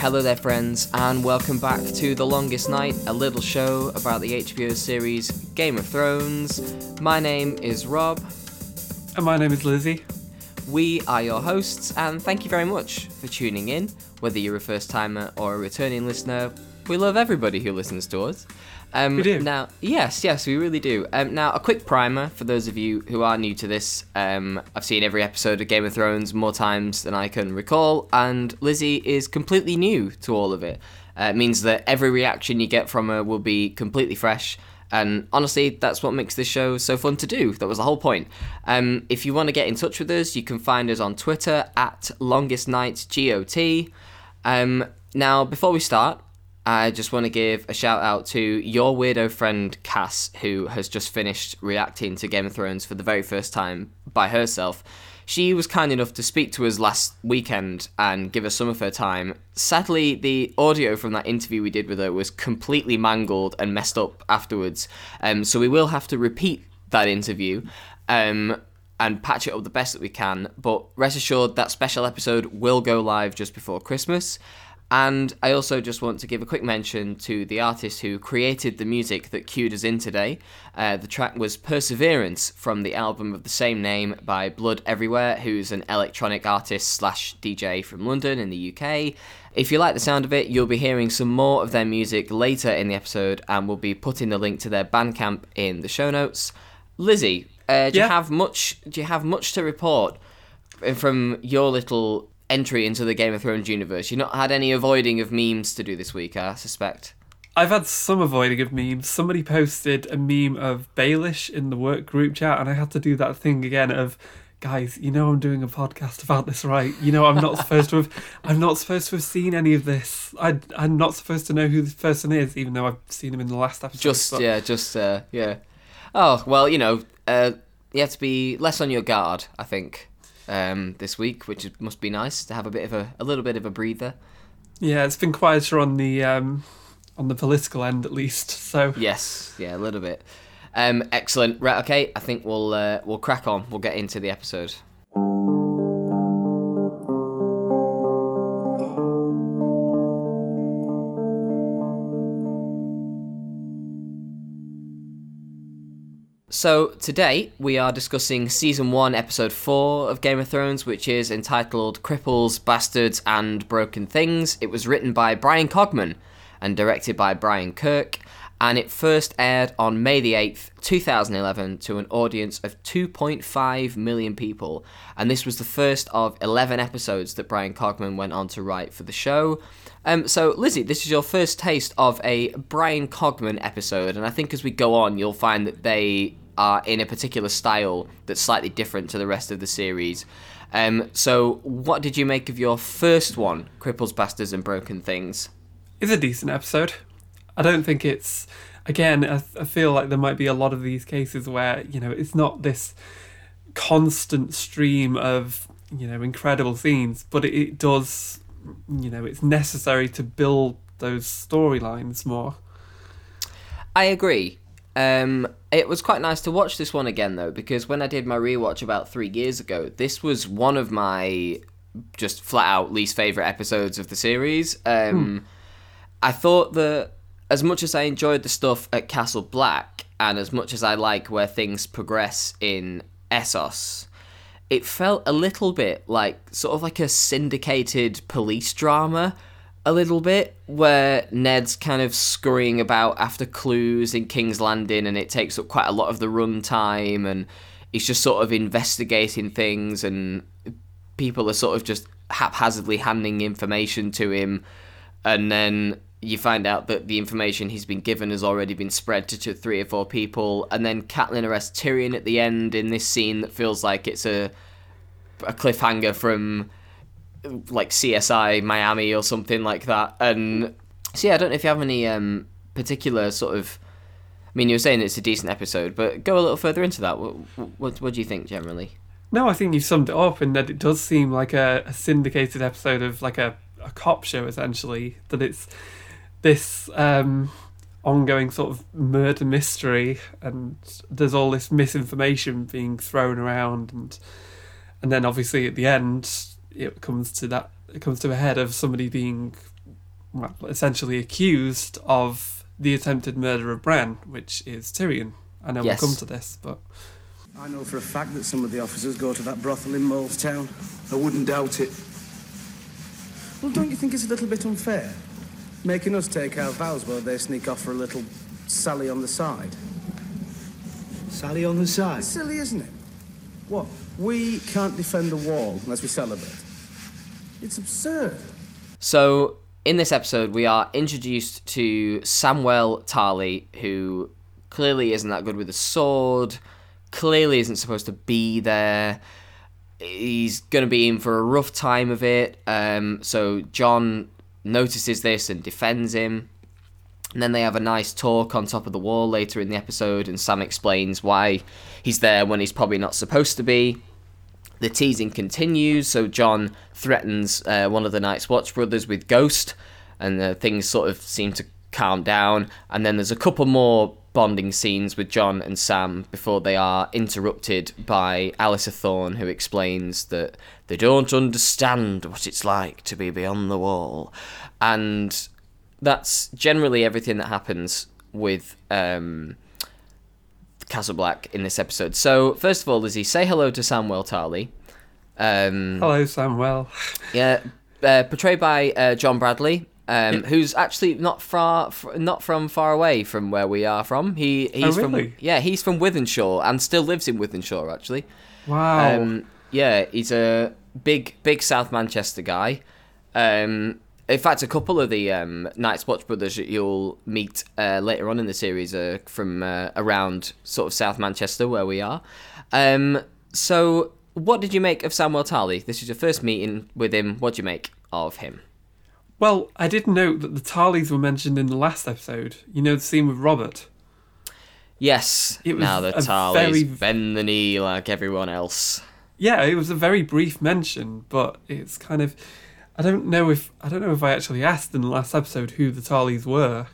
Hello there, friends, and welcome back to The Longest Night, a little show about the HBO series Game of Thrones. My name is Rob. And my name is Lizzy. We are your hosts, and thank you very much for tuning in. Whether you're a first timer or a returning listener, we love everybody who listens to us. Um, We do. Now, yes, yes, we really do. Um, now, a quick primer for those of you who are new to this. Um, I've seen every episode of Game of Thrones more times than I can recall, and Lizzy is completely new to all of it. Uh, it means that every reaction you get from her will be completely fresh. And honestly, that's what makes this show so fun to do. That was the whole point. Um, if you want to get in touch with us, you can find us on Twitter at longestnightgot. Um, now, before we start, I just want to give a shout out to your weirdo friend Cass, who has just finished reacting to Game of Thrones for the very first time by herself. She was kind enough to speak to us last weekend and give us some of her time. Sadly, the audio from that interview we did with her was completely mangled and messed up afterwards, um, so we will have to repeat that interview. Um, and patch it up the best that we can. But rest assured, that special episode will go live just before Christmas. And I also just want to give a quick mention to the artist who created the music that cued us in today. Uh, the track was Perseverance from the album of the same name by Blood Everywhere, who's an electronic artist slash DJ from London in the UK. If you like the sound of it, you'll be hearing some more of their music later in the episode, and we'll be putting the link to their Bandcamp in the show notes. Lizzy, uh, do you have much? Do you have much to report from your little entry into the Game of Thrones universe? You've not had any avoiding of memes to do this week, I suspect. I've had some avoiding of memes. Somebody posted a meme of Baelish in the work group chat, and I had to do that thing again of, guys, you know I'm doing a podcast about this, right? You know I'm not supposed to have, I'm not supposed to have seen any of this. I, I'm not supposed to know who this person is, even though I've seen him in the last episode. Just but- yeah, just uh, yeah. Oh well, you know, uh, you have to be less on your guard, I think, um, this week, which is- must be nice to have a bit of a, a little bit of a breather. yeah, it's been quieter on the, um, on the political end at least. So Yes, yeah, a little bit. Um, excellent. Right, okay. I think we'll uh, we'll crack on. We'll get into the episode. So, today we are discussing season 1, episode 4 of Game of Thrones, which is entitled Cripples, Bastards, and Broken Things. It was written by Bryan Cogman and directed by Brian Kirk, and it first aired on May the 8th, 2011, to an audience of 2.5 million people. And this was the first of 11 episodes that Bryan Cogman went on to write for the show. Um, so, Lizzy, this is your first taste of a Bryan Cogman episode, and I think as we go on, you'll find that they are in a particular style that's slightly different to the rest of the series. Um, so, what did you make of your first one, Cripples, Bastards, and Broken Things? it's a decent episode. I don't think it's again. I, I feel like there might be a lot of these cases where you know it's not this constant stream of you know incredible scenes, but it, it does. You know, it's necessary to build those storylines more. I agree. Um, it was quite nice to watch this one again though, because when I did my rewatch about three years ago, this was one of my just flat out least favorite episodes of the series. Um, I thought that as much as I enjoyed the stuff at Castle Black, and as much as I like where things progress in Essos, it felt a little bit like sort of like a syndicated police drama a little bit where Ned's kind of scurrying about after clues in King's Landing and it takes up quite a lot of the runtime and he's just sort of investigating things and people are sort of just haphazardly handing information to him. And then you find out that the information he's been given has already been spread to, three or four people. And then Catelyn arrests Tyrion at the end in this scene that feels like it's a a cliffhanger from like CSI Miami or something like that. And so yeah, I don't know if you have any um, particular sort of. I mean, you were saying it's a decent episode, but go a little further into that. What what, what do you think generally? No, I think you've summed it up in that it does seem like a, a syndicated episode of like a, a cop show essentially. That it's this um, ongoing sort of murder mystery, and there's all this misinformation being thrown around, and and then obviously at the end it comes to that it comes to a head of somebody being well, essentially accused of the attempted murder of Bran, which is Tyrion. I know Yes. we'll come to this, but I know for a fact that some of the officers go to that brothel in Molestown. I wouldn't doubt it. Well, don't you think it's a little bit unfair? Making us take our vows while they sneak off for a little sally on the side. Sally on the side. It's silly, isn't it? What? We can't defend the wall unless we celebrate. It's absurd. So, in this episode, we are introduced to Samwell Tarly, who clearly isn't that good with a sword, clearly isn't supposed to be there. He's going to be in for a rough time of it. Um, so, Jon notices this and defends him. And then they have a nice talk on top of the wall later in the episode, and Sam explains why he's there when he's probably not supposed to be. The teasing continues, so Jon threatens uh, one of the Night's Watch brothers with Ghost, and uh, things sort of seem to calm down. And then there's a couple more bonding scenes with Jon and Sam before they are interrupted by Alliser Thorne, who explains that they don't understand what it's like to be beyond the wall. And that's generally everything that happens with um, Castle Black in this episode. So, first of all, Lizzy, say hello to Samwell Tarly. Um, hello, Samuel. yeah, uh, portrayed by uh, John Bradley, um, who's actually not far, not from far away from where we are from. He he's Oh, really? from yeah, he's from Wythenshawe and still lives in Wythenshawe actually. Wow. Um, yeah, he's a big, big South Manchester guy. Um, in fact, a couple of the um, Night's Watch brothers that you'll meet uh, later on in the series are from uh, around sort of South Manchester, where we are. Um, so, what did you make of Samwell Tarly? This is your first meeting with him. What do you make of him? well, I did note that the Tarlys were mentioned in the last episode. You know the scene with Robert. Yes, It was now the Tarlys very- bend the knee like everyone else. Yeah, it was a very brief mention, but it's kind of. I don't know if I don't know if I actually asked in the last episode who the Tarlys were.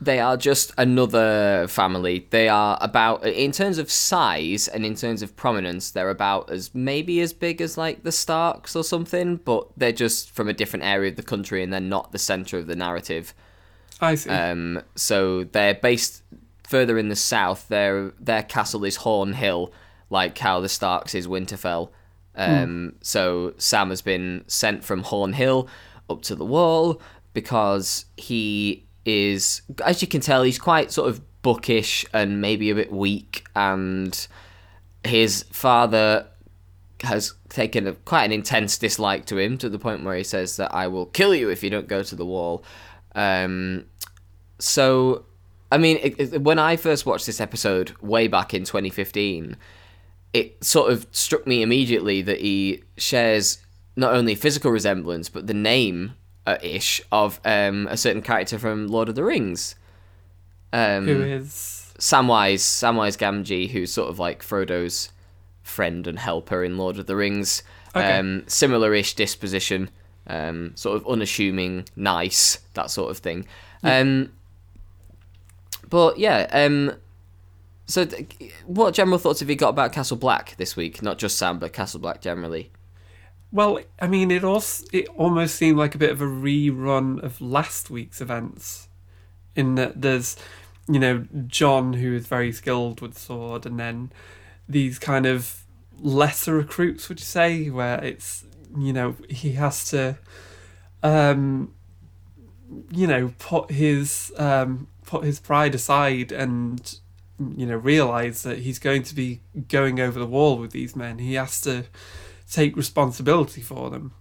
They are just another family. They are about, in terms of size and in terms of prominence, they're about as maybe as big as like the Starks or something, but they're just from a different area of the country and they're not the center of the narrative. I see. Um, so they're based further in the south. Their their castle is Horn Hill, like how the Starks is Winterfell. Um, So Sam has been sent from Horn Hill up to the Wall because he is, as you can tell, he's quite sort of bookish and maybe a bit weak, and his father has taken a, quite an intense dislike to him to the point where he says that I will kill you if you don't go to the wall. Um, so, I mean, it, it, when I first watched this episode way back in 2015, it sort of struck me immediately that he shares not only physical resemblance but the name uh, ish of um, a certain character from Lord of the Rings. Um, who is Samwise, Samwise Gamgee, who's sort of like Frodo's friend and helper in Lord of the Rings. Okay. Um, similar-ish disposition, um, sort of unassuming, nice, that sort of thing. Um, but yeah, um, so what general thoughts have you got about Castle Black this week? Not just Sam, but Castle Black generally. Well, I mean, it also it almost seemed like a bit of a rerun of last week's events, in that there's, you know, Jon who is very skilled with sword, and then these kind of lesser recruits, would you say, where it's you know he has to, um, you know, put his um put his pride aside and you know realize that he's going to be going over the wall with these men. He has to take responsibility for them.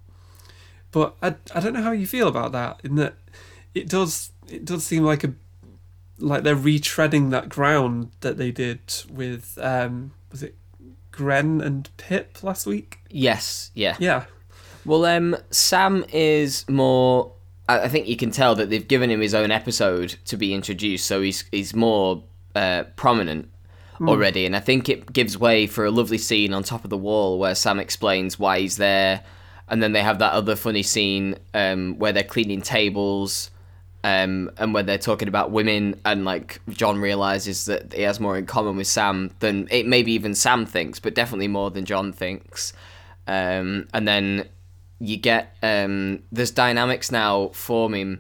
But I, I don't know how you feel about that. In that it does it does seem like a like they're retreading that ground that they did with um was it Grenn and Pip last week? Yes, yeah. Yeah. Well, um, Sam is more. I I think you can tell that they've given him his own episode to be introduced, so he's he's more uh, prominent already, and I think it gives way for a lovely scene on top of the wall where Sam explains why he's there, and then they have that other funny scene um, where they're cleaning tables. Um, and where they're talking about women, and like Jon realizes that he has more in common with Sam than it maybe even Sam thinks, but definitely more than Jon thinks. Um, and then you get um, there's dynamics now forming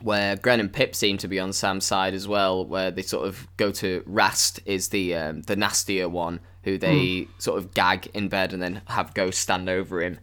where Grenn and Pip seem to be on Sam's side as well, where they sort of go to Rast is the um, the nastier one who they sort of gag in bed and then have Ghost stand over him.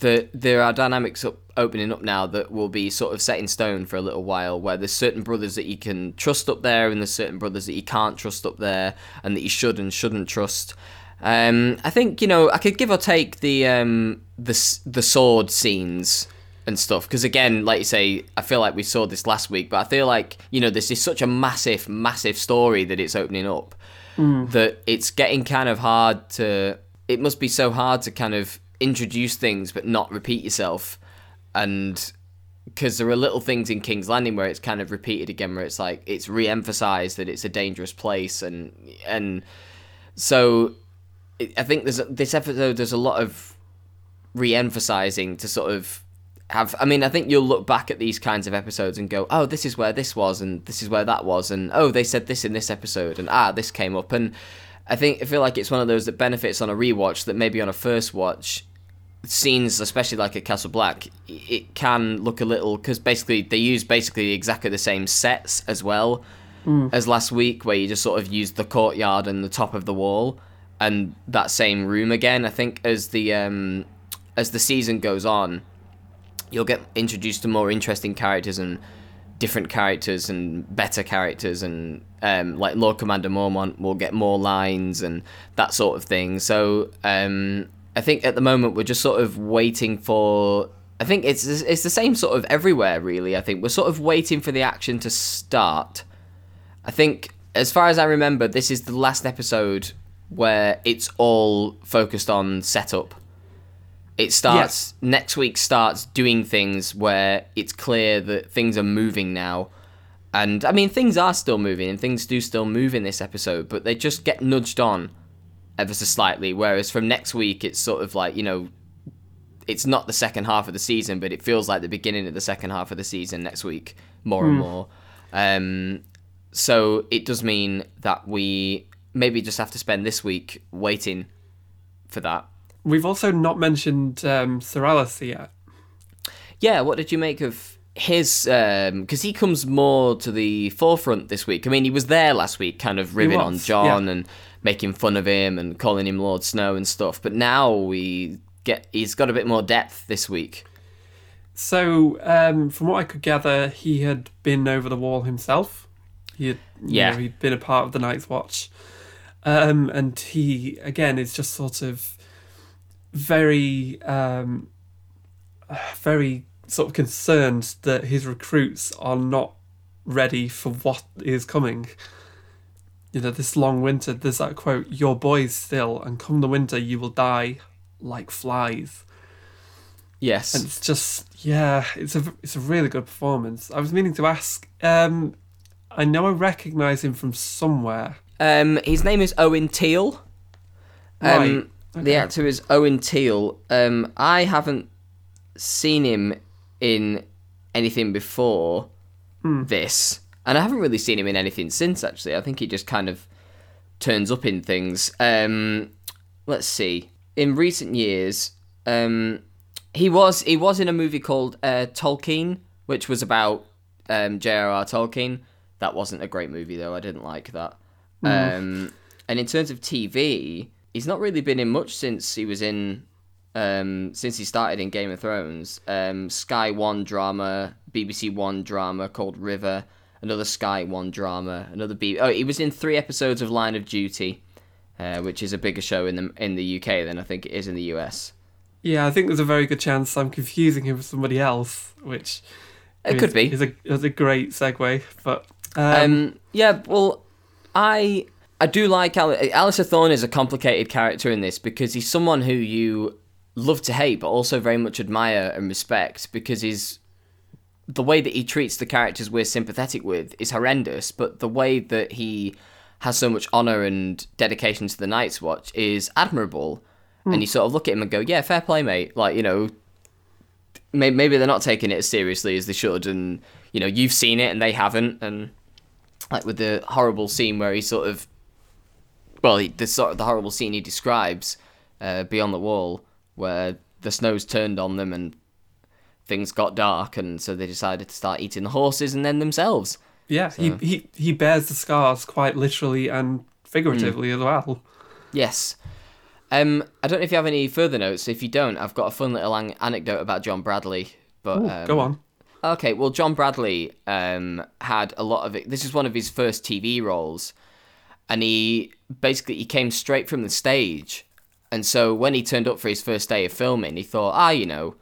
The, there are dynamics up, opening up now that will be sort of set in stone for a little while, where there's certain brothers that you can trust up there, and there's certain brothers that you can't trust up there, and that you should and shouldn't trust. Um, I think you know I could give or take the um, the the sword scenes and stuff because again, like you say, I feel like we saw this last week, but I feel like you know this is such a massive, massive story that it's opening up mm. that it's getting kind of hard to. It must be so hard to kind of introduce things but not repeat yourself, and because there are little things in King's Landing where it's kind of repeated again, where it's like it's re-emphasized that it's a dangerous place, and and so I think there's this episode. There's a lot of re-emphasizing to sort of have. I mean, I think you'll look back at these kinds of episodes and go, "Oh, this is where this was, and this is where that was, and oh, they said this in this episode, and ah, this came up." And I think I feel like it's one of those that benefits on a rewatch that maybe on a first watch scenes, especially like at Castle Black, it can look a little because basically they use basically exactly the same sets as well as last week, where you just sort of use the courtyard and the top of the wall and that same room again. I think as the um, as the season goes on, you'll get introduced to more interesting characters and different characters and better characters and um, like Lord Commander Mormont will get more lines and that sort of thing. So um, I think at the moment we're just sort of waiting for. I think it's it's the same sort of everywhere really. I think we're sort of waiting for the action to start. I think as far as I remember, this is the last episode where it's all focused on setup it starts next week starts doing things where it's clear that things are moving now. And i mean things are still moving and things do still move in this episode but they just get nudged on ever so slightly. Whereas from next week it's sort of like you know it's not the second half of the season but it feels like the beginning of the second half of the season next week more and more. Um, so it does mean that we maybe just have to spend this week waiting for that We've also not mentioned um, Sir Alliser yet. Yeah, what did you make of his? Because he comes more to the forefront this week. I mean, he was there last week, kind of ribbing on Jon yeah. and making fun of him and calling him Lord Snow and stuff. But now we get he's got a bit more depth this week. So, um, from what I could gather, he had been over the wall himself. He had, Yeah. know, he'd been a part of the Night's Watch, um, and he again is just sort of very, um, very sort of concerned that his recruits are not ready for what is coming. You know, this long winter. There's that quote: "Your boys still, and come the winter, you will die like flies." Yes. And it's just yeah, it's a it's a really good performance. I was meaning to ask. Um, I know I recognise him from somewhere. Um, his name is Owen Teale. Right, Um, The actor is Owen Teale. Um, I haven't seen him in anything before Hmm. this, and I haven't really seen him in anything since. Actually, I think he just kind of turns up in things. Um, let's see. In recent years, um, he was he was in a movie called uh, Tolkien, which was about um, J.R.R. Tolkien. That wasn't a great movie though. I didn't like that. Um, and in terms of TV, he's not really been in much since he was in um, since he started in Game of Thrones. Um, Sky One drama, BBC One drama called River, another Sky One drama, another B. Oh, he was in three episodes of Line of Duty, uh, which is a bigger show in the in the UK than I think it is in the US. Yeah, I think there's a very good chance I'm confusing him with somebody else, which It is, could be. is a is a great segue. But um, Um, yeah, well, I I do like Al- Alliser Thorne is a complicated character in this because he's someone who you love to hate, but also very much admire and respect because he's the way that he treats the characters we're sympathetic with is horrendous, but the way that he has so much honor and dedication to the Night's Watch is admirable. And you hmm. sort of look at him and go, "Yeah, fair play, mate." Like you know, may- maybe they're not taking it as seriously as they should, and you know, you've seen it and they haven't, and like with the horrible scene where he sort of, well, he, the sort of the horrible scene he describes uh, beyond the wall, where the snow's turned on them and things got dark, and so they decided to start eating the horses and then themselves. Yeah, he, he he bears the scars quite literally and figuratively Hmm. as well. Yes. Um, I don't know if you have any further notes. If you don't, I've got a fun little an- anecdote about John Bradley. But Ooh, um, go on. Okay, well, John Bradley um, had a lot of it. This is one of his first TV roles, and he basically he came straight from the stage. And so when he turned up for his first day of filming, he thought, ah, you know,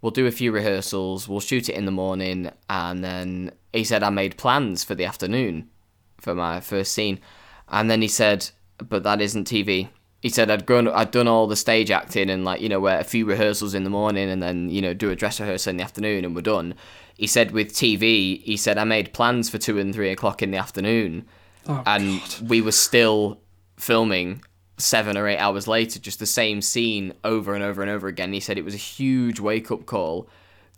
we'll do a few rehearsals, we'll shoot it in the morning, and then he said I made plans for the afternoon for my first scene, and then he said, but that isn't TV. He said I'd grown, I'd done all the stage acting and like you know a few rehearsals in the morning and then you know do a dress rehearsal in the afternoon and we're done. He said with TV, he said I made plans for two and three o'clock in the afternoon, Oh, and we were still filming seven or eight hours later, just the same scene over and over and over again. He said it was a huge wake up call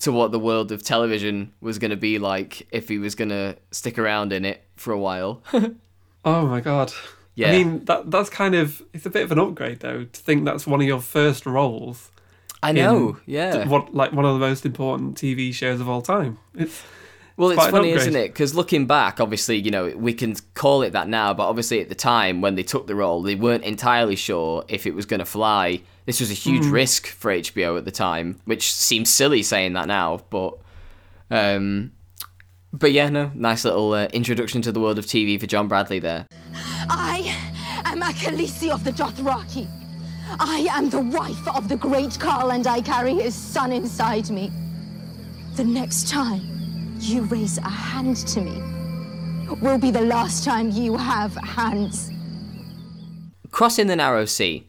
to what the world of television was going to be like if he was going to stick around in it for a while. Oh my god. Yeah. I mean that that's kind of it's a bit of an upgrade though to think that's one of your first roles. I know, yeah. What like one of the most important TV shows of all time. It's Well, it's quite an funny, isn't it? Because looking back, obviously, you know, we can call it that now, but obviously at the time when they took the role, they weren't entirely sure if it was going to fly. This was a huge Hmm. risk for HBO at the time, which seems silly saying that now, but, um, but yeah, no, nice little uh, introduction to the world of TV for John Bradley there. I am a Khaleesi of the Dothraki. I am the wife of the great Khal, and I carry his son inside me. The next time you raise a hand to me will be the last time you have hands. crossing the narrow sea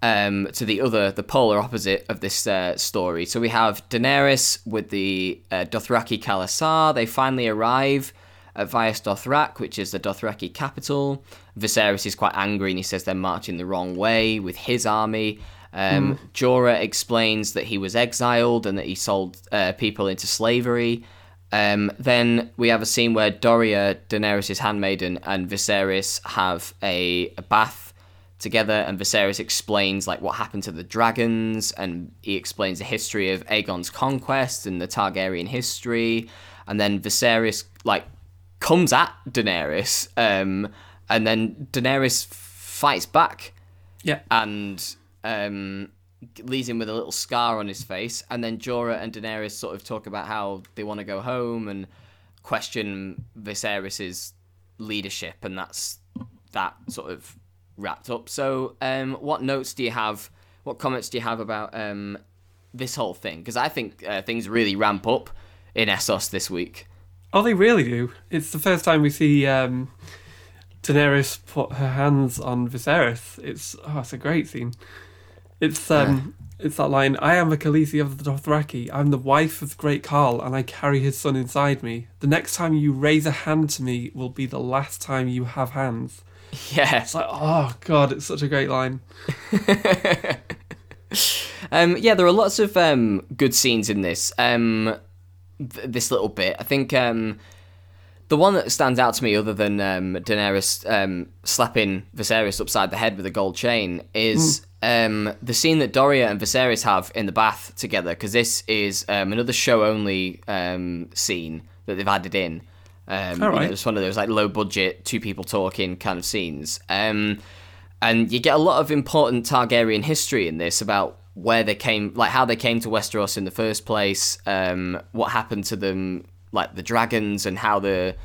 um, to the other, the polar opposite of this uh, story. So we have Daenerys with the uh, Dothraki Khalasar. They finally arrive at Vaes Dothrak, which is the Dothraki capital. Viserys is quite angry and he says they're marching the wrong way with his army. Um, Jorah explains that he was exiled and that he sold uh, people into slavery. Um, then we have a scene where Doreah, Daenerys' handmaiden, and Viserys have a, a bath together, and Viserys explains like what happened to the dragons, and he explains the history of Aegon's conquest and the Targaryen history, and then Viserys like comes at Daenerys, um, and then Daenerys fights back yeah. and um, leaves him with a little scar on his face. And then Jorah and Daenerys sort of talk about how they want to go home and question Viserys's leadership, and that's that sort of wrapped up. So, um, what notes do you have? What comments do you have about um, this whole thing? Because I think uh, things really ramp up in Essos this week. Oh, they really do. It's the first time we see um, Daenerys put her hands on Viserys. It's oh, it's a great scene. It's um, it's that line: "I am a Khaleesi of the Dothraki. I'm the wife of the great Khal, and I carry his son inside me. The next time you raise a hand to me will be the last time you have hands." Yeah. It's like, oh god, it's such a great line. Um, yeah, there are lots of um, good scenes in this. Um, th- this little bit, I think. Um, the one that stands out to me, other than um, Daenerys um, slapping Viserys upside the head with a gold chain, is um, the scene that Doreah and Viserys have in the bath together. Because this is um, another show-only um, scene that they've added in. Um, you know, it's one of those like low-budget, two people talking kind of scenes. Um, and you get a lot of important Targaryen history in this about where they came, like how they came to Westeros in the first place, um, what happened to them, like the dragons, and how the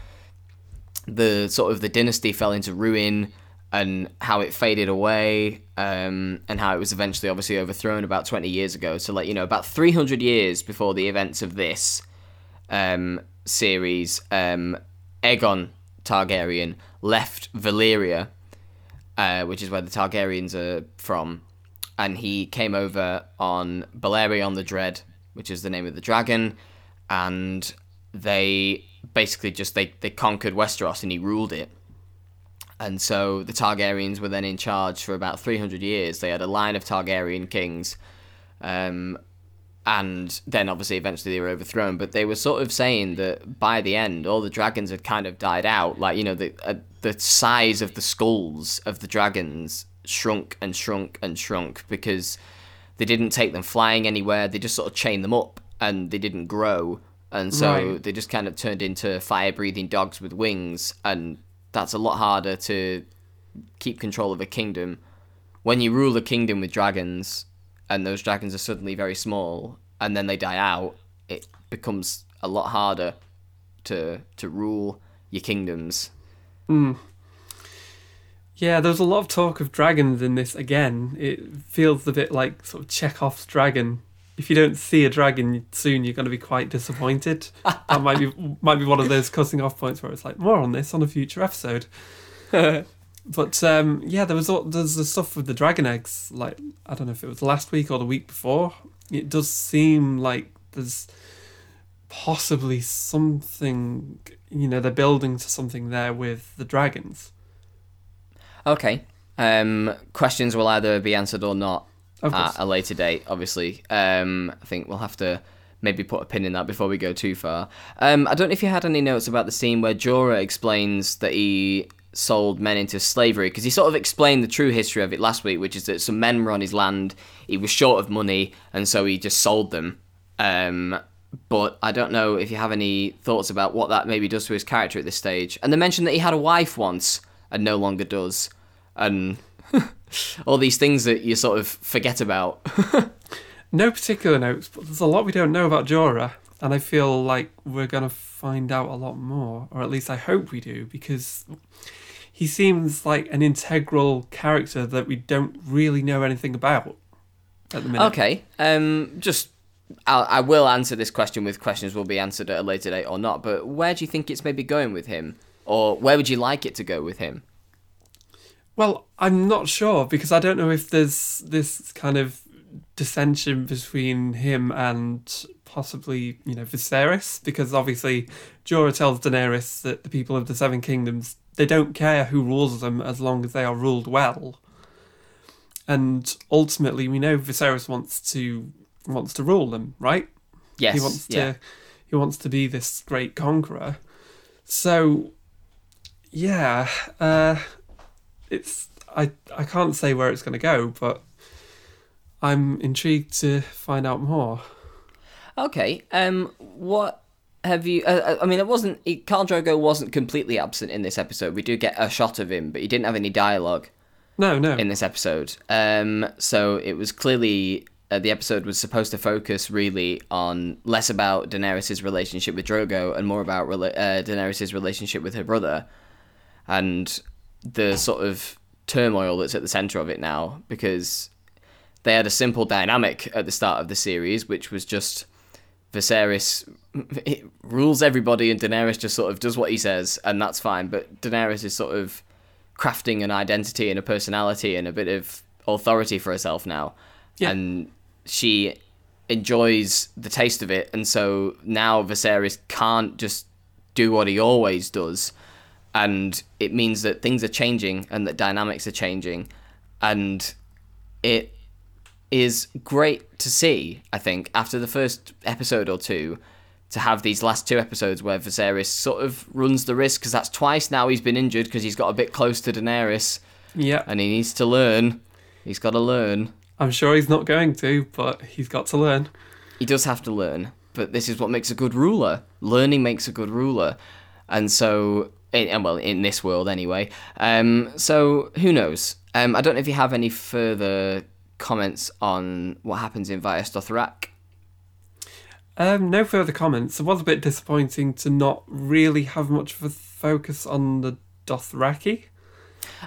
the sort of the dynasty fell into ruin, and how it faded away, um, and how it was eventually obviously overthrown about twenty years ago. So like you know about three hundred years before the events of this um, series, um, Aegon Targaryen left Valyria uh, which is where the Targaryens are from, and he came over on Balerion the Dread, which is the name of the dragon, and they basically just they, they conquered Westeros and he ruled it. And so the Targaryens were then in charge for about 300 years. They had a line of Targaryen kings, um, and then obviously eventually they were overthrown. But they were sort of saying that by the end, all the dragons had kind of died out. Like you know, the uh, the size of the skulls of the dragons shrunk and shrunk and shrunk because they didn't take them flying anywhere. They just sort of chained them up, and they didn't grow, and so Right. they just kind of turned into fire-breathing dogs with wings, and that's a lot harder to keep control of a kingdom. When you rule a kingdom with dragons, and those dragons are suddenly very small, and then they die out, it becomes a lot harder to to rule your kingdoms. Hmm. Yeah, there's a lot of talk of dragons in this again. It feels a bit like sort of Chekhov's dragon. If you don't see a dragon soon, you're going to be quite disappointed. that might be might be one of those cutting off points where it's like more on this on a future episode. but um, yeah, there was all, there's the stuff with the dragon eggs. Like I don't know if it was last week or the week before. It does seem like there's possibly something. You know, they're building to something there with the dragons. Okay. Um, questions will either be answered or not. At a later date. Obviously, um, I think we'll have to maybe put a pin in that before we go too far. Um, I don't know if you had any notes about the scene where Jorah explains that he sold men into slavery because he sort of explained the true history of it last week, which is that some men were on his land, he was short of money, and so he just sold them. Um, but I don't know if you have any thoughts about what that maybe does to his character at this stage. And they mentioned that he had a wife once and no longer does, and all these things that you sort of forget about. No particular notes, but there's a lot we don't know about Jorah, and I feel like we're going to find out a lot more, or at least I hope we do, because he seems like an integral character that we don't really know anything about at the minute. Okay. Um, just I'll, I will answer this question with questions will be answered at a later date or not. But where do you think it's maybe going with him, or where would you like it to go with him? Well, I'm not sure because I don't know if there's this kind of dissension between him and possibly, you know, Viserys, because obviously Jorah tells Daenerys that the people of the Seven Kingdoms they don't care who rules them as long as they are ruled well. And ultimately, we know Viserys wants to wants to rule them, right? Yes. he wants yeah. to he wants to be this great conqueror so yeah uh it's i i can't say where it's going to go but i'm intrigued to find out more Okay. Um, what have you? Uh, I mean, it wasn't. It, Khal Drogo wasn't completely absent in this episode. We do get a shot of him, but he didn't have any dialogue no no in this episode. Um, so it was clearly uh, the episode was supposed to focus really on less about Daenerys' relationship with Drogo and more about rela- uh, Daenerys' relationship with her brother, and the sort of turmoil that's at the center of it now because they had a simple dynamic at the start of the series, which was just Viserys it rules everybody and Daenerys just sort of does what he says, and that's fine. But Daenerys is sort of crafting an identity and a personality and a bit of authority for herself now. Yeah. And she enjoys the taste of it, and so now Viserys can't just do what he always does. And it means that things are changing and that dynamics are changing. And it is great to see, I think, after the first episode or two, to have these last two episodes where Viserys sort of runs the risk, because that's twice now he's been injured because he's got a bit close to Daenerys yeah and he needs to learn. He's got to learn. i'm sure he's not going to but he's got to learn He does have to learn, but this is what makes a good ruler. Learning makes a good ruler. And so, in, and well, in this world anyway. Um, so, who knows? Um, I don't know if you have any further comments on what happens in Vaes Dothrak. um no further comments it was a bit disappointing to not really have much of a focus on the dothraki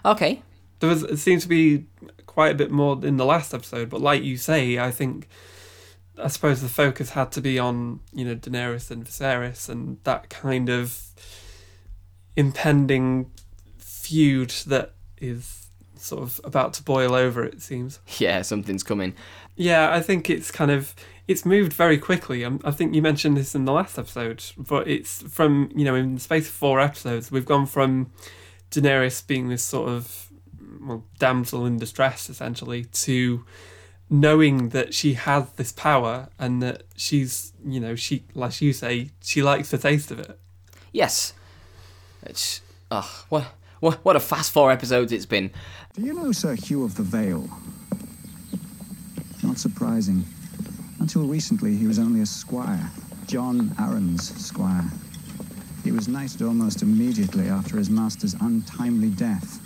Okay, there was it seemed to be quite a bit more in the last episode, but like you say, I think I suppose the focus had to be on you know Daenerys and Viserys and that kind of impending feud that is sort of about to boil over. It seems. yeah, something's coming. Yeah, I think it's kind of it's moved very quickly. Um, I think you mentioned this in the last episode, but it's from you know in the space of four episodes, we've gone from Daenerys being this sort of well, damsel in distress essentially to knowing that she has this power and that she's you know she like you say she likes the taste of it. Yes. It's oh, what what what a fast four episodes it's been. Do you know Sir Hugh of the Vale? Not Not surprising. Until recently, he was only a squire. John Arryn's squire. He was knighted almost immediately after his master's untimely death.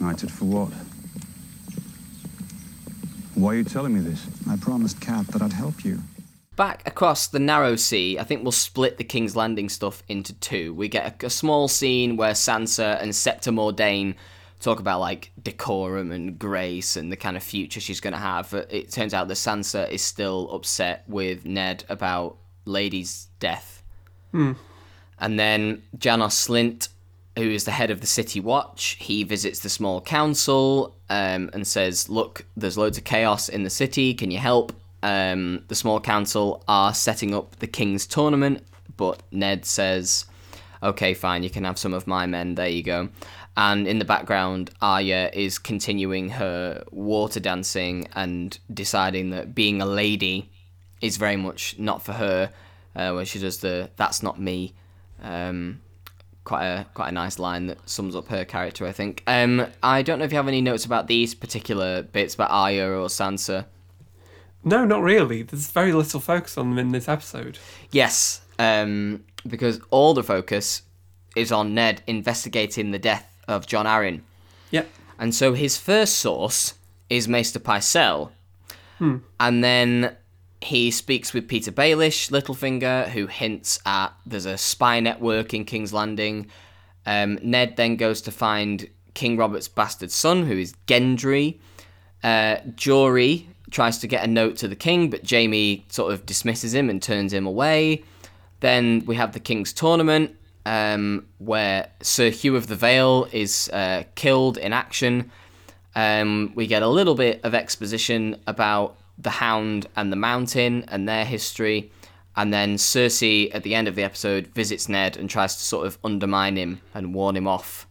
Knighted for what? Why are you telling me this? I promised Cat that I'd help you. Back across the narrow sea, I think we'll split the King's Landing stuff into two. We get a, a small scene where Sansa and Septa Mordane talk about like decorum and grace and the kind of future she's going to have. But it turns out that Sansa is still upset with Ned about Lady's death. And then Janos Slynt, who is the head of the City Watch, he visits the small council um, and says, Look, there's loads of chaos in the city. Can you help? Um, the small council are setting up the King's tournament, but Ned says, Okay, fine, you can have some of my men. There you go. And in the background, Arya is continuing her water dancing and deciding that being a lady is very much not for her. Uh, where she does the "That's not me," um, quite a quite a nice line that sums up her character, I think. Um, I don't know if you have any notes about these particular bits about Arya or Sansa. No, not really. There's very little focus on them in this episode. Yes, um, because all the focus is on Ned investigating the death of John Arryn. Yep. And so his first source is Maester Pycelle. And then he speaks with Petyr Baelish, Littlefinger, who hints at there's a spy network in King's Landing. Um, Ned then goes to find King Robert's bastard son, who is Gendry. Uh, Jory tries to get a note to the king, but Jaime sort of dismisses him and turns him away. Then we have the King's Tournament, um, where Sir Hugh of the Vale is uh, killed in action. Um, we get a little bit of exposition about the Hound and the Mountain and their history. And then Cersei, at the end of the episode, visits Ned and tries to sort of undermine him and warn him off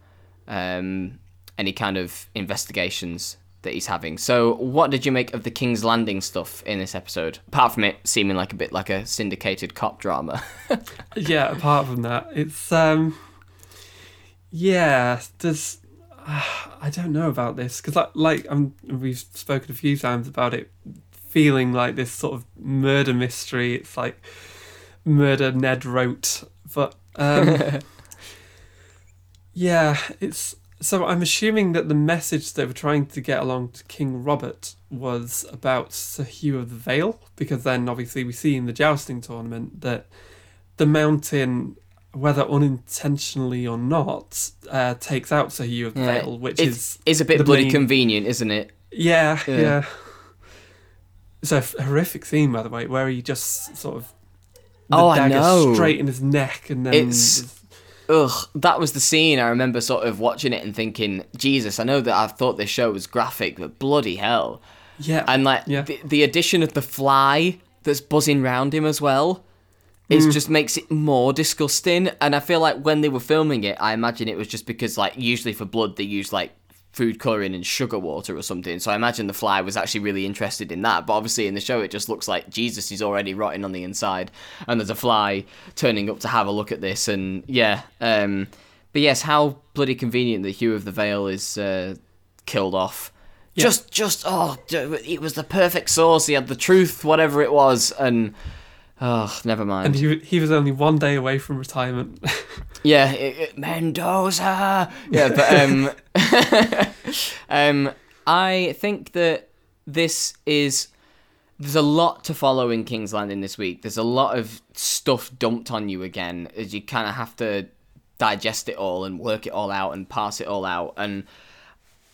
um, any kind of investigations that he's having. So, what did you make of the King's Landing stuff in this episode? Apart from it seeming like a bit like a syndicated cop drama. yeah apart from that it's um yeah there's i don't know about this because like, like I'm, we've spoken a few times about it feeling like this sort of murder mystery it's like murder ned wrote but um yeah it's so i'm assuming that the message they were trying to get along to king robert was about sir hugh of the vale because then obviously we see in the jousting tournament that the mountain, whether unintentionally or not, uh, takes out Sir Hugh of the Vale, which is is a bit bloody main- convenient, isn't it? Yeah, Yeah. yeah. It's a horrific scene, by the way, where he just sort of the Oh, I dagger know. straight in his neck, and then It's- Ugh, that was the scene. I remember sort of watching it and thinking, Jesus, I know that I thought this show was graphic, but bloody hell. yeah, And like yeah. the, the addition of the fly that's buzzing round him as well Mm. just makes it more disgusting. And I feel like when they were filming it, I imagine it was just because like usually for blood they use like food coloring and sugar water or something. So I imagine the fly was actually really interested in that. But obviously in the show it just looks like Jesus is already rotting on the inside and there's a fly turning up to have a look at this and yeah. Um but yes, how bloody convenient that Hugh of the Vale is uh, killed off. Just, just, oh, it was the perfect source. He had the truth, whatever it was, and oh, never mind. and he he was only one day away from retirement. Yeah, it, it- Mendoza. Yeah, but um, um, I think that this is there's a lot to follow in King's Landing this week. There's a lot of stuff dumped on you again, as you kind of have to digest it all and work it all out and pass it all out, and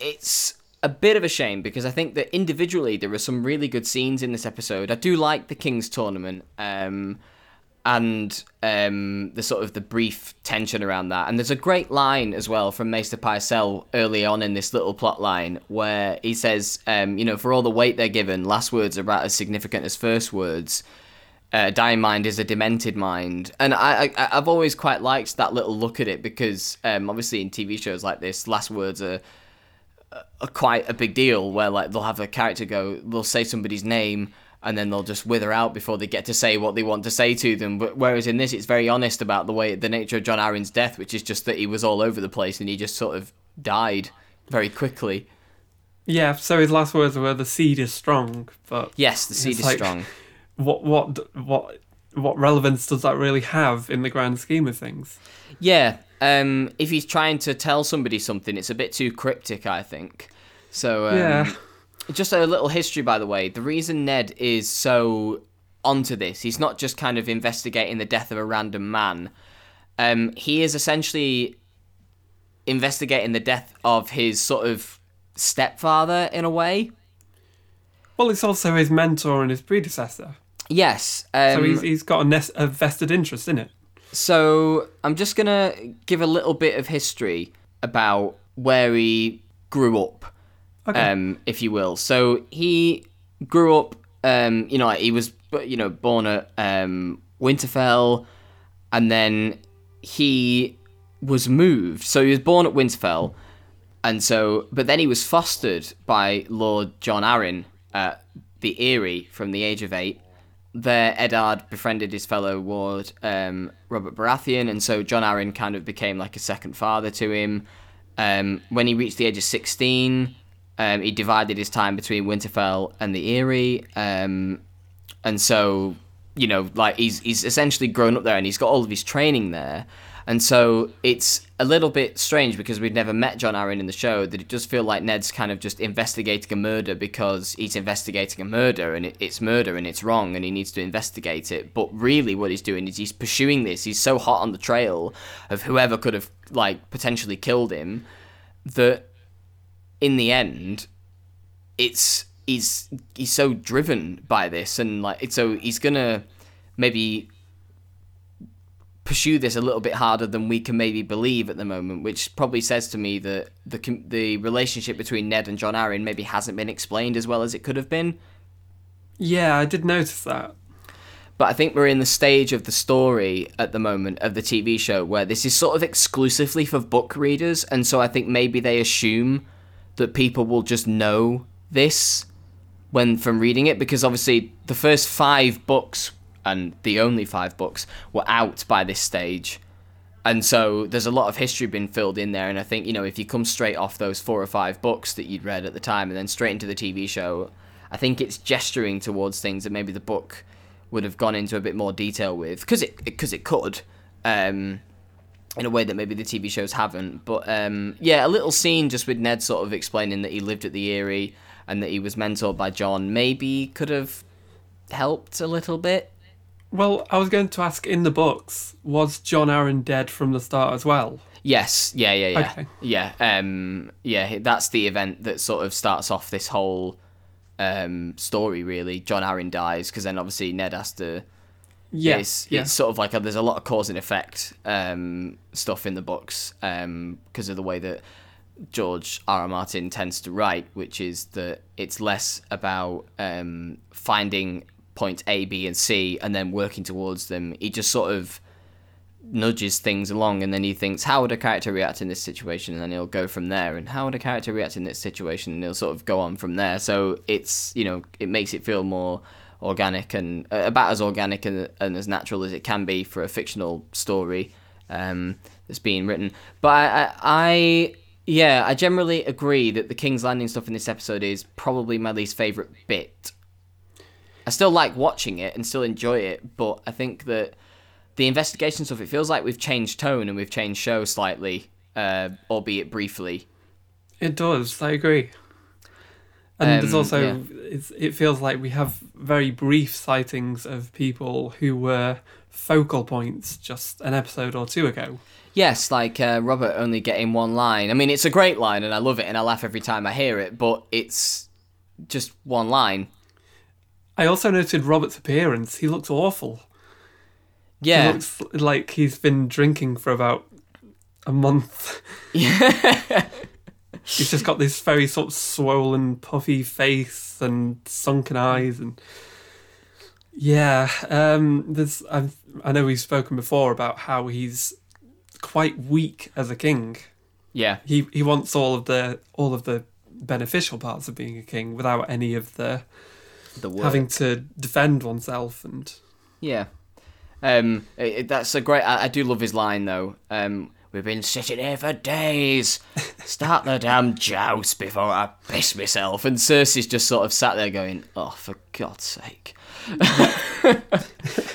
it's a bit of a shame because I think that individually there are some really good scenes in this episode. I do like the King's Tournament. Um, and um, the sort of the brief tension around that. And there's a great line as well from Maester Pycelle early on in this little plot line where he says, um, you know, for all the weight they're given, last words are about as significant as first words. Uh, dying mind is a demented mind, and I, I I've always quite liked that little look at it because um, obviously in TV shows like this, last words are are quite a big deal where like they'll have a character go they'll say somebody's name and then they'll just wither out before they get to say what they want to say to them but whereas in this it's very honest about the way the nature of John Arryn's death which is just that he was all over the place and he just sort of died very quickly Yeah, so his last words were the seed is strong, but Yes, the seed is like- strong. what what what what relevance does that really have in the grand scheme of things? Yeah, um, if he's trying to tell somebody something, it's a bit too cryptic, I think. So, um, Yeah. just a little history, by the way. The reason Ned is so onto this, he's not just kind of investigating the death of a random man. Um, he is essentially investigating the death of his sort of stepfather, in a way. Well, it's also his mentor and his predecessor, Yes. Um, so he's he's got a, nes- a vested interest in it. So I'm just gonna give a little bit of history about where he grew up, Okay. um, if you will. So he grew up, um, you know, he was, you know, born at um, Winterfell, and then he was moved. So he was born at Winterfell, and so, but then he was fostered by Lord Jon Arryn at the Eyrie from the age of eight. There, Eddard befriended his fellow ward um, Robert Baratheon, and so Jon Arryn kind of became like a second father to him. Um, when he reached the age of sixteen, um, he divided his time between Winterfell and the Eyrie, um, and so you know, like he's he's essentially grown up there, and he's got all of his training there. And so it's a little bit strange because we've never met Jon Arryn in the show that it does feel like Ned's kind of just investigating a murder because he's investigating a murder and it, it's murder and it's wrong and he needs to investigate it. But really, what he's doing is he's pursuing this. He's so hot on the trail of whoever could have like potentially killed him that in the end, it's he's he's so driven by this and like it's so he's gonna maybe pursue this a little bit harder than we can maybe believe at the moment, which probably says to me that the the relationship between Ned and Jon Arryn maybe hasn't been explained as well as it could have been. Yeah, I did notice that. But I think we're in the stage of the story at the moment of the TV show where this is sort of exclusively for book readers, and so I think maybe they assume that people will just know this when from reading it because obviously the first five books and the only five books were out by this stage. And so there's a lot of history being filled in there, and I think you know if you come straight off those four or five books that you'd read at the time, and then straight into the TV show, I think it's gesturing towards things that maybe the book would have gone into a bit more detail with, because it because it could, um, in a way that maybe the TV shows haven't. But um, yeah, a little scene just with Ned sort of explaining that he lived at the Eyrie and that he was mentored by Jon maybe could have helped a little bit. Well, I was going to ask in the books, was Jon Arryn dead from the start as well? Yes, yeah, yeah, yeah, Okay. yeah. Um, yeah, that's the event that sort of starts off this whole um story. Really, Jon Arryn dies because then obviously Ned has to. Yes. it's, yeah. it's sort of like a, there's a lot of cause and effect um stuff in the books um because of the way that George R. R. Martin tends to write, which is that it's less about um finding point A, B, and C and then working towards them. He just sort of nudges things along and then he thinks how would a character react in this situation? And then he'll go from there and how would a character react in this situation? And he'll sort of go on from there. So it's you know it makes it feel more organic and uh, about as organic and, and as natural as it can be for a fictional story um, that's being written. But I, I, I yeah I generally agree that the King's Landing stuff in this episode is probably my least favorite bit I still like watching it and still enjoy it but I think that the investigation stuff, it feels like we've changed tone and we've changed show slightly, uh, albeit briefly. It does. I agree. And there's Um, also yeah. it's, it feels like we have very brief sightings of people who were focal points just an episode or two ago. Yes, like uh, Robert only getting one line. I mean, it's a great line and I love it and I laugh every time I hear it, but it's just one line. I also noted Robert's appearance. He looks awful. He Yeah. looks like he's been drinking for about a month. Yeah. he's just got this very sort of swollen, puffy face and sunken eyes, and yeah, um, there's. I've, I know we've spoken before about how he's quite weak as a king. yeah. He he wants all of the all of the beneficial parts of being a king without any of the The word. having to defend oneself and Yeah. Um, it, it- that's a great. I, I do love his line though. Um, We've been sitting here for days. Start the damn joust before I piss myself. And Cersei's just sort of sat there going, Oh, for God's sake.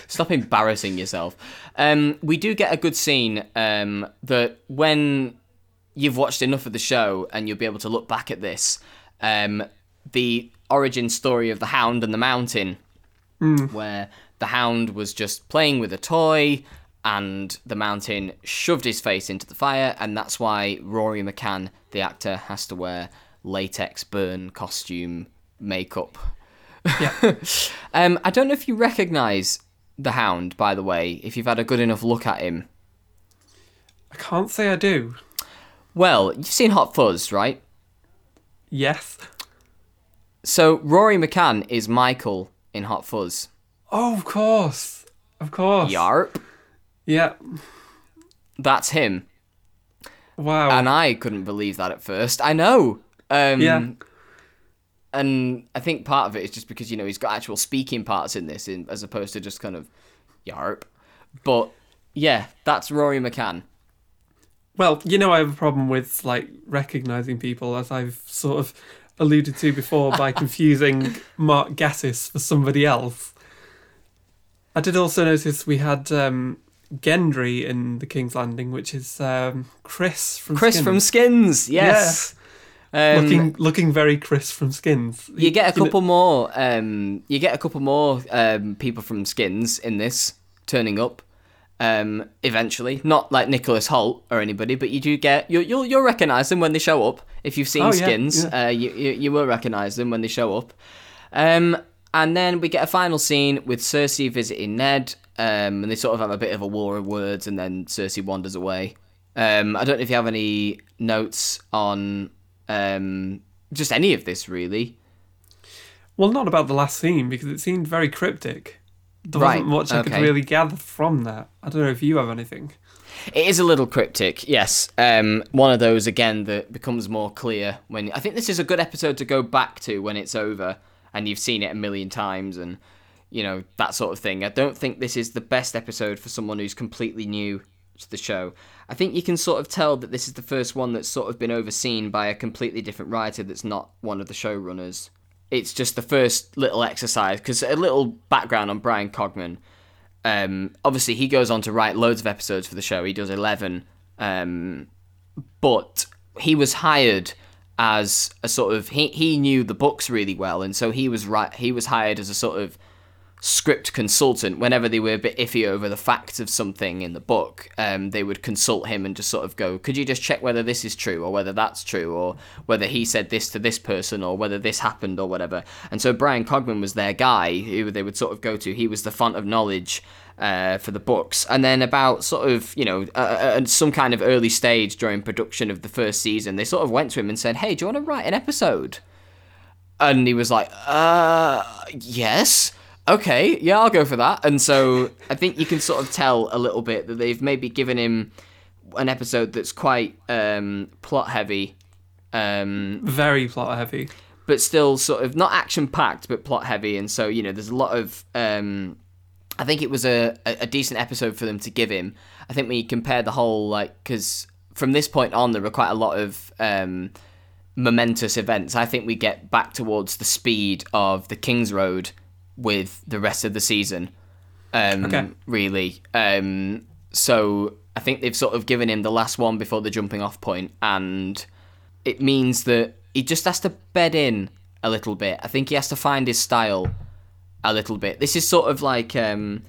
Stop embarrassing yourself. Um, we do get a good scene um, that when you've watched enough of the show and you'll be able to look back at this, um, the origin story of the Hound and the Mountain, where the Hound was just playing with a toy and the Mountain shoved his face into the fire, and that's why Rory McCann, the actor, has to wear latex burn costume makeup. Yeah. Um, I don't know if you recognise the Hound, by the way, if you've had a good enough look at him. I can't say I do. Well, you've seen Hot Fuzz, right? Yes. So Rory McCann is Michael in Hot Fuzz. Oh, of course. Of course. Yarp. Yeah. That's him. Wow. And I couldn't believe that at first. I know. Um, Yeah. And I think part of it is just because, you know, he's got actual speaking parts in this in, as opposed to just kind of yarp. But yeah, that's Rory McCann. Well, you know, I have a problem with like recognizing people, as I've sort of alluded to before, by confusing Mark Gatiss for somebody else. I did also notice we had um, Gendry in the King's Landing, which is um, Chris from Chris Skins. from Skins, yes. Um, looking looking very Chris from Skins. You get a couple more. Um, you get a couple more um, people from Skins in this turning up. Um, eventually, not like Nicholas Hoult or anybody, but you do get you you'll you'll recognize them when they show up. If you've seen Oh, yeah, Skins, yeah. Uh, you, you you will recognize them when they show up. Um, and then we get a final scene with Cersei visiting Ned, um, and they sort of have a bit of a war of words, and then Cersei wanders away. Um, I don't know if you have any notes on um, just any of this, really. Well, not about the last scene because it seemed very cryptic. There Right, wasn't much I could really gather from that. I don't know if you have anything. It is a little cryptic, yes. Um, one of those again that becomes more clear when I think this is a good episode to go back to when it's over and you've seen it a million times and you know that sort of thing. I don't think this is the best episode for someone who's completely new to the show. I think you can sort of tell that this is the first one that's sort of been overseen by a completely different writer that's not one of the showrunners. It's just the first little exercise because a little background on Bryan Cogman um, obviously he goes on to write loads of episodes for the show. He does eleven, um, but he was hired as a sort of he he knew the books really well, and so he was right. He was hired as a sort of script consultant whenever they were a bit iffy over the facts of something in the book um, they would consult him and just sort of go could you just check whether this is true or whether that's true or whether he said this to this person or whether this happened or whatever? And so Bryan Cogman was their guy who they would sort of go to. He was the font of knowledge uh, for the books. And then about sort of you know uh, at some kind of early stage during production of the first season they sort of went to him and said hey do you want to write an episode? And he was like, uh, yes. Okay, yeah, I'll go for that. And so I think you can sort of tell a little bit that they've maybe given him an episode that's quite um, plot heavy, um, Very plot heavy. but still sort of not action packed, but plot heavy. And so, you know, there's a lot of. Um, I think it was a, a decent episode for them to give him. I think when you compare the whole, like, because from this point on, there were quite a lot of. Um, momentous events. I think we get back towards the speed of the King's Road with the rest of the season. Um, Okay. Really. Um, so I think they've sort of given him the last one before the jumping off point, and it means that he just has to bed in a little bit. I think he has to find his style a little bit. This is sort of like um,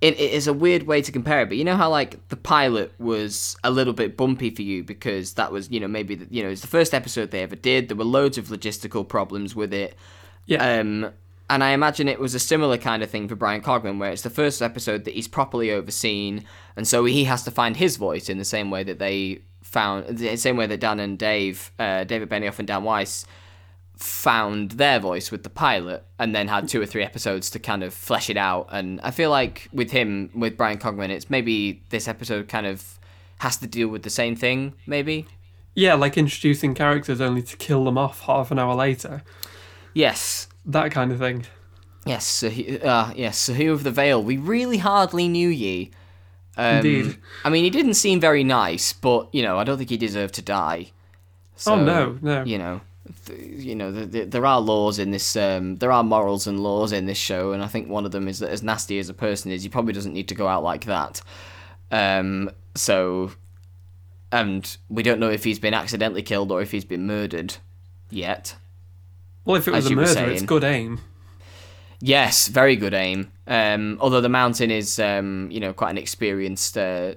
it, it is a weird way to compare it, but you know how like the pilot was a little bit bumpy for you because that was you know maybe the, you know it's the first episode they ever did. There were loads of logistical problems with it. Yeah. Um, and I imagine it was a similar kind of thing for Bryan Cogman, where it's the first episode that he's properly overseen, and so he has to find his voice in the same way that they found, the same way that Dan and Dave, uh, David Benioff and Dan Weiss, found their voice with the pilot, and then had two or three episodes to kind of flesh it out. And I feel like with him, with Bryan Cogman, it's maybe this episode kind of has to deal with the same thing, maybe. Yeah, like introducing characters only to kill them off half an hour later. Yes, That kind of thing. Yes, Sir, uh, yes, Sir Hugh of the Vale. We really hardly knew ye Um, Indeed. I mean, he didn't seem very nice, but you know, I don't think he deserved to die. So, oh no, no. You know, th- you know, th- th- there are laws in this. Um, there are morals and laws in this show, and I think one of them is that as nasty as a person is, he probably doesn't need to go out like that. Um, so, and we don't know if he's been accidentally killed or if he's been murdered yet. Well, if it was a murder, it's good aim. Yes, very good aim. Um, although the mountain is, um, you know, quite an experienced uh,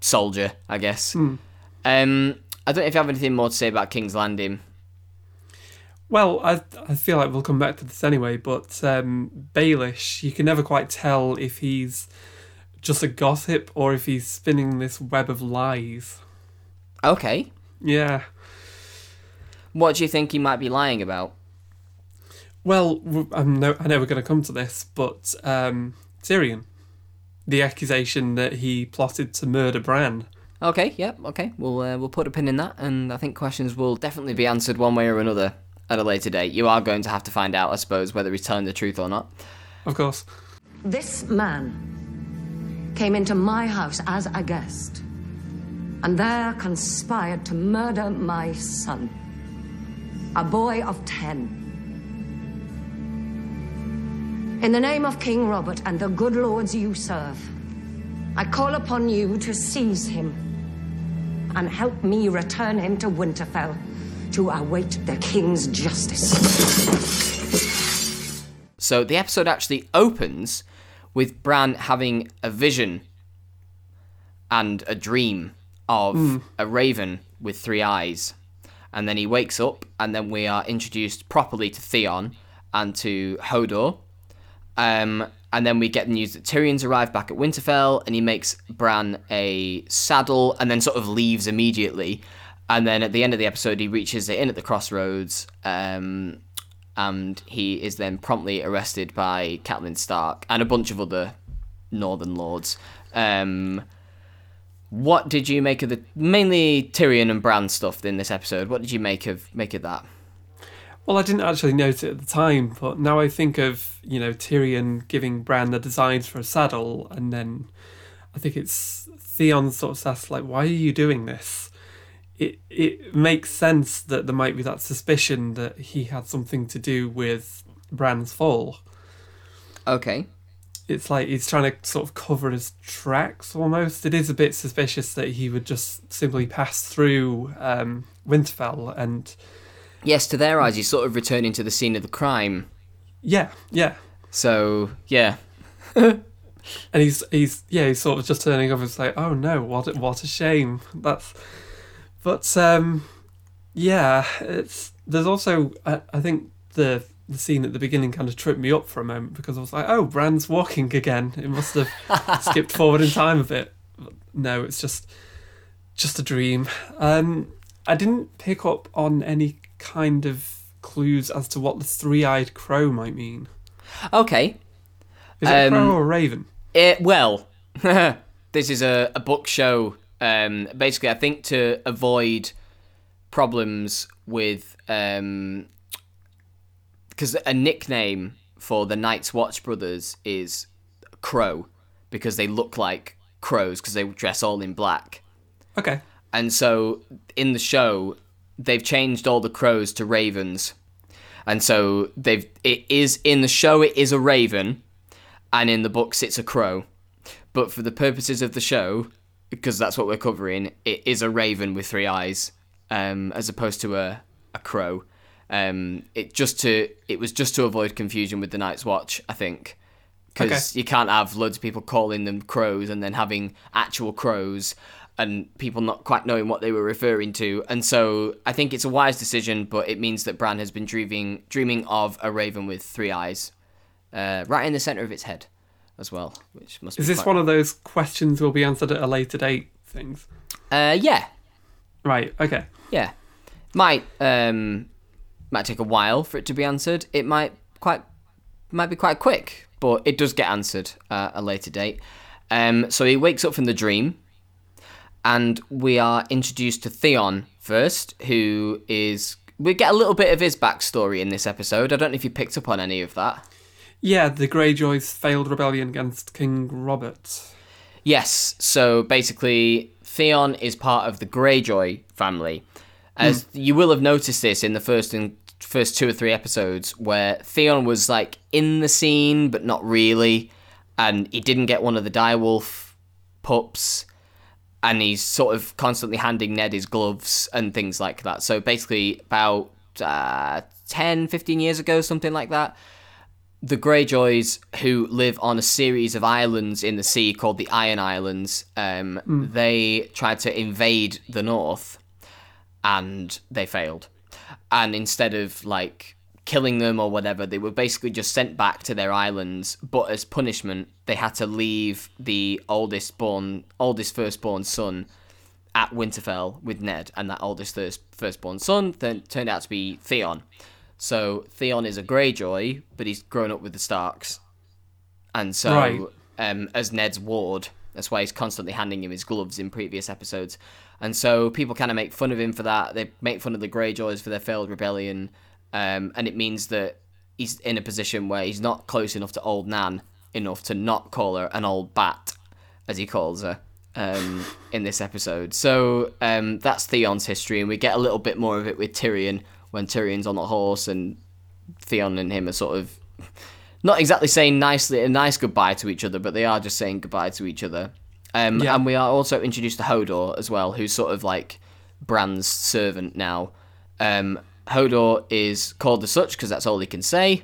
soldier, I guess. Um, I don't know if you have anything more to say about King's Landing. Well, I I feel like we'll come back to this anyway, but um, Baelish, you can never quite tell if he's just a gossip or if he's spinning this web of lies. Okay, Yeah. What do you think he might be lying about? Well, w- I'm no, I know we're going to come to this, but um, Tyrion, the accusation that he plotted to murder Bran. Okay, yep, okay. We'll uh, we'll put a pin in that, and I think questions will definitely be answered one way or another at a later date. You are going to have to find out, I suppose, whether he's telling the truth or not. Of course. This man came into my house as a guest and there conspired to murder my son, a boy of ten. In the name of King Robert and the good lords you serve, I call upon you to seize him and help me return him to Winterfell to await the king's justice. So the episode actually opens with Bran having a vision and a dream of hmm. a raven with three eyes. And then he wakes up, and then we are introduced properly to Theon and to Hodor. Um, and then we get the news that Tyrion's arrived back at Winterfell, and he makes Bran a saddle, and then sort of leaves immediately. And then at the end of the episode, he reaches the inn at the crossroads, um, and he is then promptly arrested by Catelyn Stark and a bunch of other Northern lords. Um, what did you make of the mainly Tyrion and Bran stuff in this episode? What did you make of make of that? Well, I didn't actually note it at the time, but now I think of, you know, Tyrion giving Bran the designs for a saddle, and then I think it's Theon sort of says, like, why are you doing this? It, it makes sense that there might be that suspicion that he had something to do with Bran's fall. Okay. It's like he's trying to sort of cover his tracks almost. It is a bit suspicious that he would just simply pass through um, Winterfell and Yes, to their eyes, he's sort of returning to the scene of the crime. yeah, yeah. So yeah, and he's he's yeah he's sort of just turning up and say oh no what a, what a shame that's but um yeah it's there's also I, I think the the scene at the beginning kind of tripped me up for a moment because I was like oh Bran's walking again. It must have skipped forward in time a bit. But no it's just just a dream. Um I didn't pick up on any kind of clues as to what the three-eyed crow might mean. Okay. is it a Um, crow or a raven? It, well, this is a, a book show. Um, basically, I think to avoid problems with because a nickname for the Night's Watch brothers is Crow because they look like crows because they dress all in black. okay And so in the show, they've changed all the crows to ravens. And so they've it is in the show it is a raven, and in the books it's a crow. But for the purposes of the show, because that's what we're covering, it is a raven with three eyes, um, as opposed to a a crow. Um, it just to it was just to avoid confusion with the Night's Watch, I think, because Okay. you can't have loads of people calling them crows and then having actual crows and people not quite knowing what they were referring to. And so I think it's a wise decision, but it means that Bran has been dreaming dreaming of a raven with three eyes, uh, right in the center of its head, as well. Which must Is this one of those questions will be answered at a later date things? Uh, yeah, Right, okay. yeah. Might um, might take a while for it to be answered. It might quite might be quite quick, but it does get answered uh, at a later date. Um, so he wakes up from the dream, and we are introduced to Theon first, who is. We get a little bit of his backstory in this episode. I don't know if you picked up on any of that. Yeah, the Greyjoys failed rebellion against King Robert. Yes. So basically, Theon is part of the Greyjoy family. As you will have noticed this in the first and first two or three episodes, where Theon was like in the scene but not really, and he didn't get one of the direwolf pups, and he's sort of constantly handing Ned his gloves and things like that. So basically, about uh, 10, 15 years ago, something like that, the Greyjoys, who live on a series of islands in the sea called the Iron Islands, um, they tried to invade the north and they failed. And instead of like killing them or whatever, they were basically just sent back to their islands. But as punishment, they had to leave the oldest born, oldest firstborn son at Winterfell with Ned, and that oldest first, firstborn son then turned out to be Theon. So Theon is a Greyjoy, but he's grown up with the Starks, and so Right. um, as Ned's ward, that's why he's constantly handing him his gloves in previous episodes. And so people kind of make fun of him for that. They make fun of the Greyjoys for their failed rebellion, um, and it means that he's in a position where he's not close enough to old Nan enough to not call her an old bat, as he calls her um, in this episode. So um, that's Theon's history, and we get a little bit more of it with Tyrion when Tyrion's on the horse, and Theon and him are sort of not exactly saying nicely a nice goodbye to each other, but they are just saying goodbye to each other. Um, Yeah. And we are also introduced to Hodor as well, who's sort of like Bran's servant now. Um, Hodor is called the such because that's all he can say,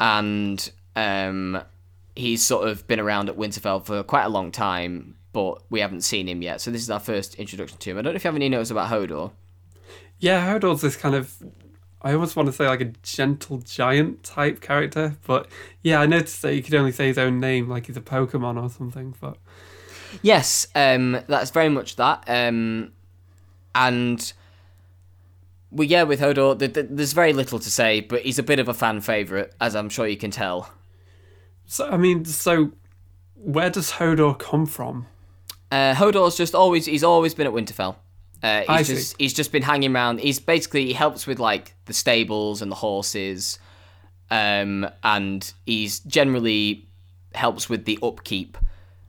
and um, he's sort of been around at Winterfell for quite a long time, but we haven't seen him yet. So this is our first introduction to him. I don't know if you have any notes about Hodor. Yeah, Hodor's this kind of. I almost want to say like a gentle giant type character, but yeah, I noticed that he could only say his own name, like he's a Pokemon or something. But Yes, um, that's very much that. Um, and well, yeah, with Hodor, th- th- there's very little to say, but he's a bit of a fan favorite, as I'm sure you can tell. so I mean, so where does Hodor come from? Uh, Hodor's just always he's always been at Winterfell. Uh, he's I see. just he's just been hanging around. He's basically he helps with like the stables and the horses, um, and he's generally helps with the upkeep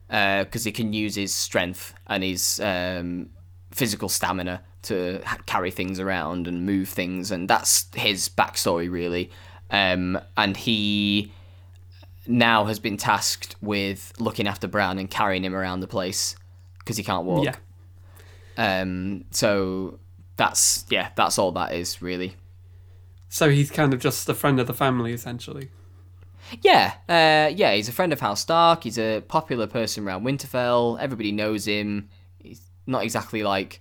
because he can use his strength and his um, physical stamina to carry things around and move things, and that's his backstory really. Um, and he now has been tasked with looking after Bran and carrying him around the place because he can't walk. Yeah, Um. So that's yeah. That's all that is really. so he's kind of just a friend of the family, essentially. Yeah. Uh. Yeah. He's a friend of House Stark. He's a popular person around Winterfell. Everybody knows him. He's not exactly like.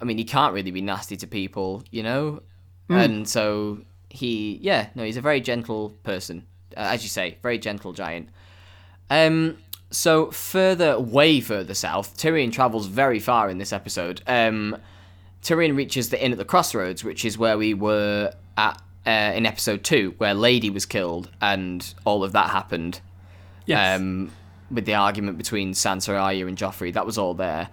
I mean, he can't really be nasty to people, you know. And so he, yeah, no, he's a very gentle person, uh, as you say, very gentle giant. Um, so further, way further south, Tyrion travels very far in this episode. Um, Tyrion reaches the inn at the crossroads, which is where we were at uh, in episode two, where Lady was killed and all of that happened. Yes. Um, with the argument between Sansa, Arya, and Joffrey, that was all there.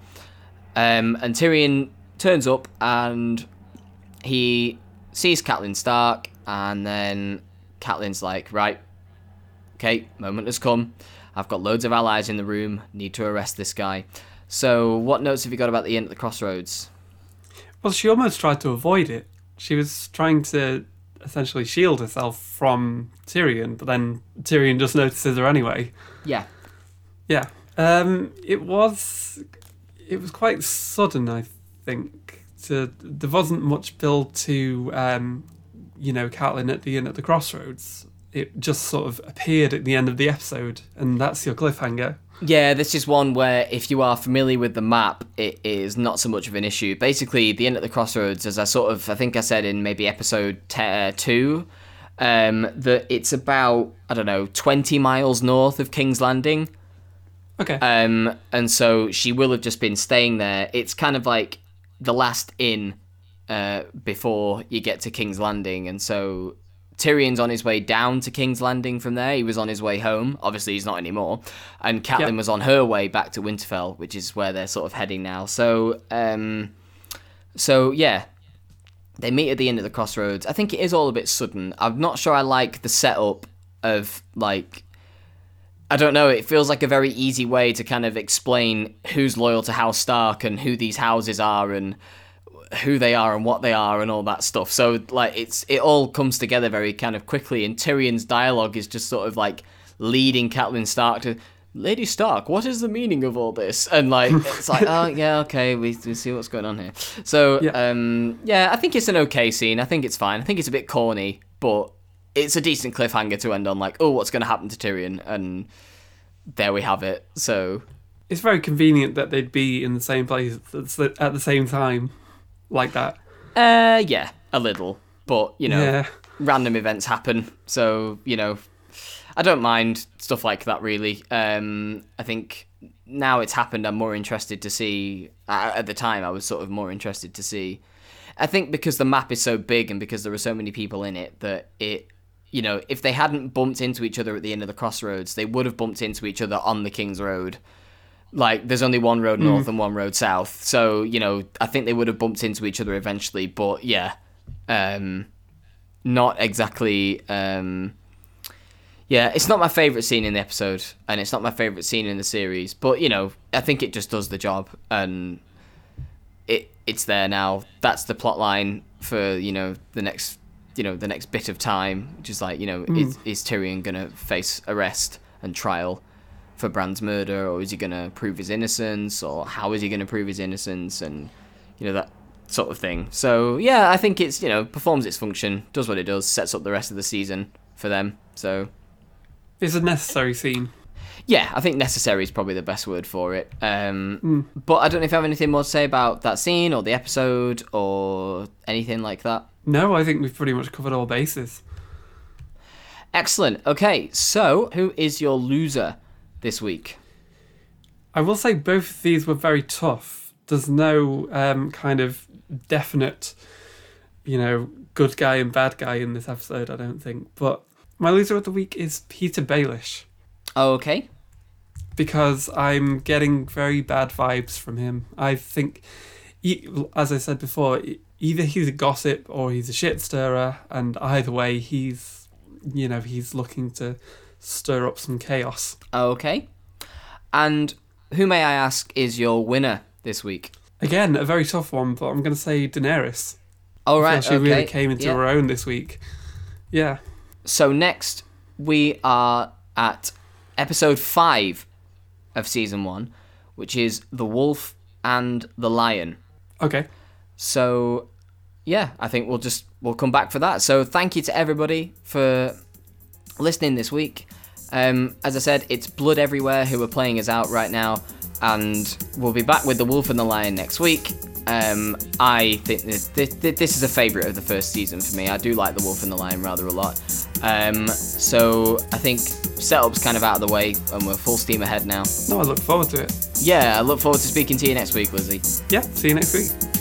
Um, and Tyrion turns up and he sees Catelyn Stark, and then Catelyn's like, right, okay, moment has come. I've got loads of allies in the room. Need to arrest this guy. So, what notes have you got about the inn at the crossroads? Well, she almost tried to avoid it. She was trying to essentially shield herself from Tyrion, but then Tyrion just notices her anyway. Yeah, Yeah. Um, it was it was quite sudden, I think. To, there wasn't much build to um, you know, Catelyn at the inn at the crossroads. It just sort of appeared at the end of the episode, and that's your cliffhanger. Yeah, this is one where if you are familiar with the map, it is not so much of an issue. Basically, the inn at the crossroads, as I sort of, I think I said in maybe episode te- uh, two, um, that it's about I don't know twenty miles north of King's Landing. Okay. Um, and so she will have just been staying there. It's kind of like the last inn uh, before you get to King's Landing, and so Tyrion's on his way down to King's Landing from there. He was on his way home. Obviously, he's not anymore. And Catelyn Yep. was on her way back to Winterfell, which is where they're sort of heading now. So, um, so yeah, they meet at the end of the crossroads. I think it is all a bit sudden. I'm not sure I like the setup of like I don't know. It feels like a very easy way to kind of explain who's loyal to House Stark and who these houses are and who they are and what they are and all that stuff. So like it's it all comes together very kind of quickly. And Tyrion's dialogue is just sort of like leading Catelyn Stark to Lady Stark, what is the meaning of all this? And like it's like, oh yeah, okay, we, we see what's going on here. So Yeah. um yeah, I think it's an okay scene. I think it's fine. I think it's a bit corny, but it's a decent cliffhanger to end on like, oh, what's gonna happen to Tyrion? And there we have it. So It's very convenient that they'd be in the same place at the same time, like that. uh yeah, a little. But, you know, Yeah. random events happen. So, you know, I don't mind stuff like that really. Um, I think now it's happened, I'm more interested to see. At the time, I was sort of more interested to see. I think because the map is so big and because there are so many people in it that it, you know, if they hadn't bumped into each other at the end of the crossroads, they would have bumped into each other on the King's Road. Like, there's only one road north and one road south. So, you know, I think they would have bumped into each other eventually. But yeah, um, not exactly. Um, yeah, it's not my favorite scene in the episode, and it's not my favorite scene in the series. But you know, I think it just does the job, and it it's there now. That's the plot line for you know the next you know the next bit of time, which is like you know is, is Tyrion gonna face arrest and trial for Bran's murder, or is he gonna prove his innocence, or how is he gonna prove his innocence, and you know that sort of thing. So yeah, I think it's you know performs its function, does what it does, sets up the rest of the season for them. So It's a necessary scene. yeah, I think necessary is probably the best word for it. Um, But I don't know if you have anything more to say about that scene or the episode or anything like that. No, I think we've pretty much covered all bases. Excellent. Okay, so who is your loser this week? I will say both of these were very tough. There's no um, kind of definite, you know, good guy and bad guy in this episode, I don't think. But my loser of the week is Petyr Baelish Okay. because I'm getting very bad vibes from him. I think, e- as I said before, either he's a gossip or he's a shit stirrer, and either way, he's, you know, he's looking to stir up some chaos. Okay. And who may I ask is your winner this week? Again, a very tough one, but I'm going to say Daenerys. All right. she okay. really came into yeah. her own this week. Yeah. So next we are at episode five of season one, which is the wolf and the lion. Okay. So yeah, I think we'll just we'll come back for that. So thank you to everybody for listening this week. Um, as I said, it's Blood Everywhere who are playing us out right now, and we'll be back with the Wolf and the Lion next week. Um, I think this, this, this is a favourite of the first season for me. I do like the Wolf and the Lion rather a lot. Um, so I think setup's kind of out of the way, and we're full steam ahead now. No, I look forward to it. Yeah, I look forward to speaking to you next week, Lizzy. Yeah. See you next week.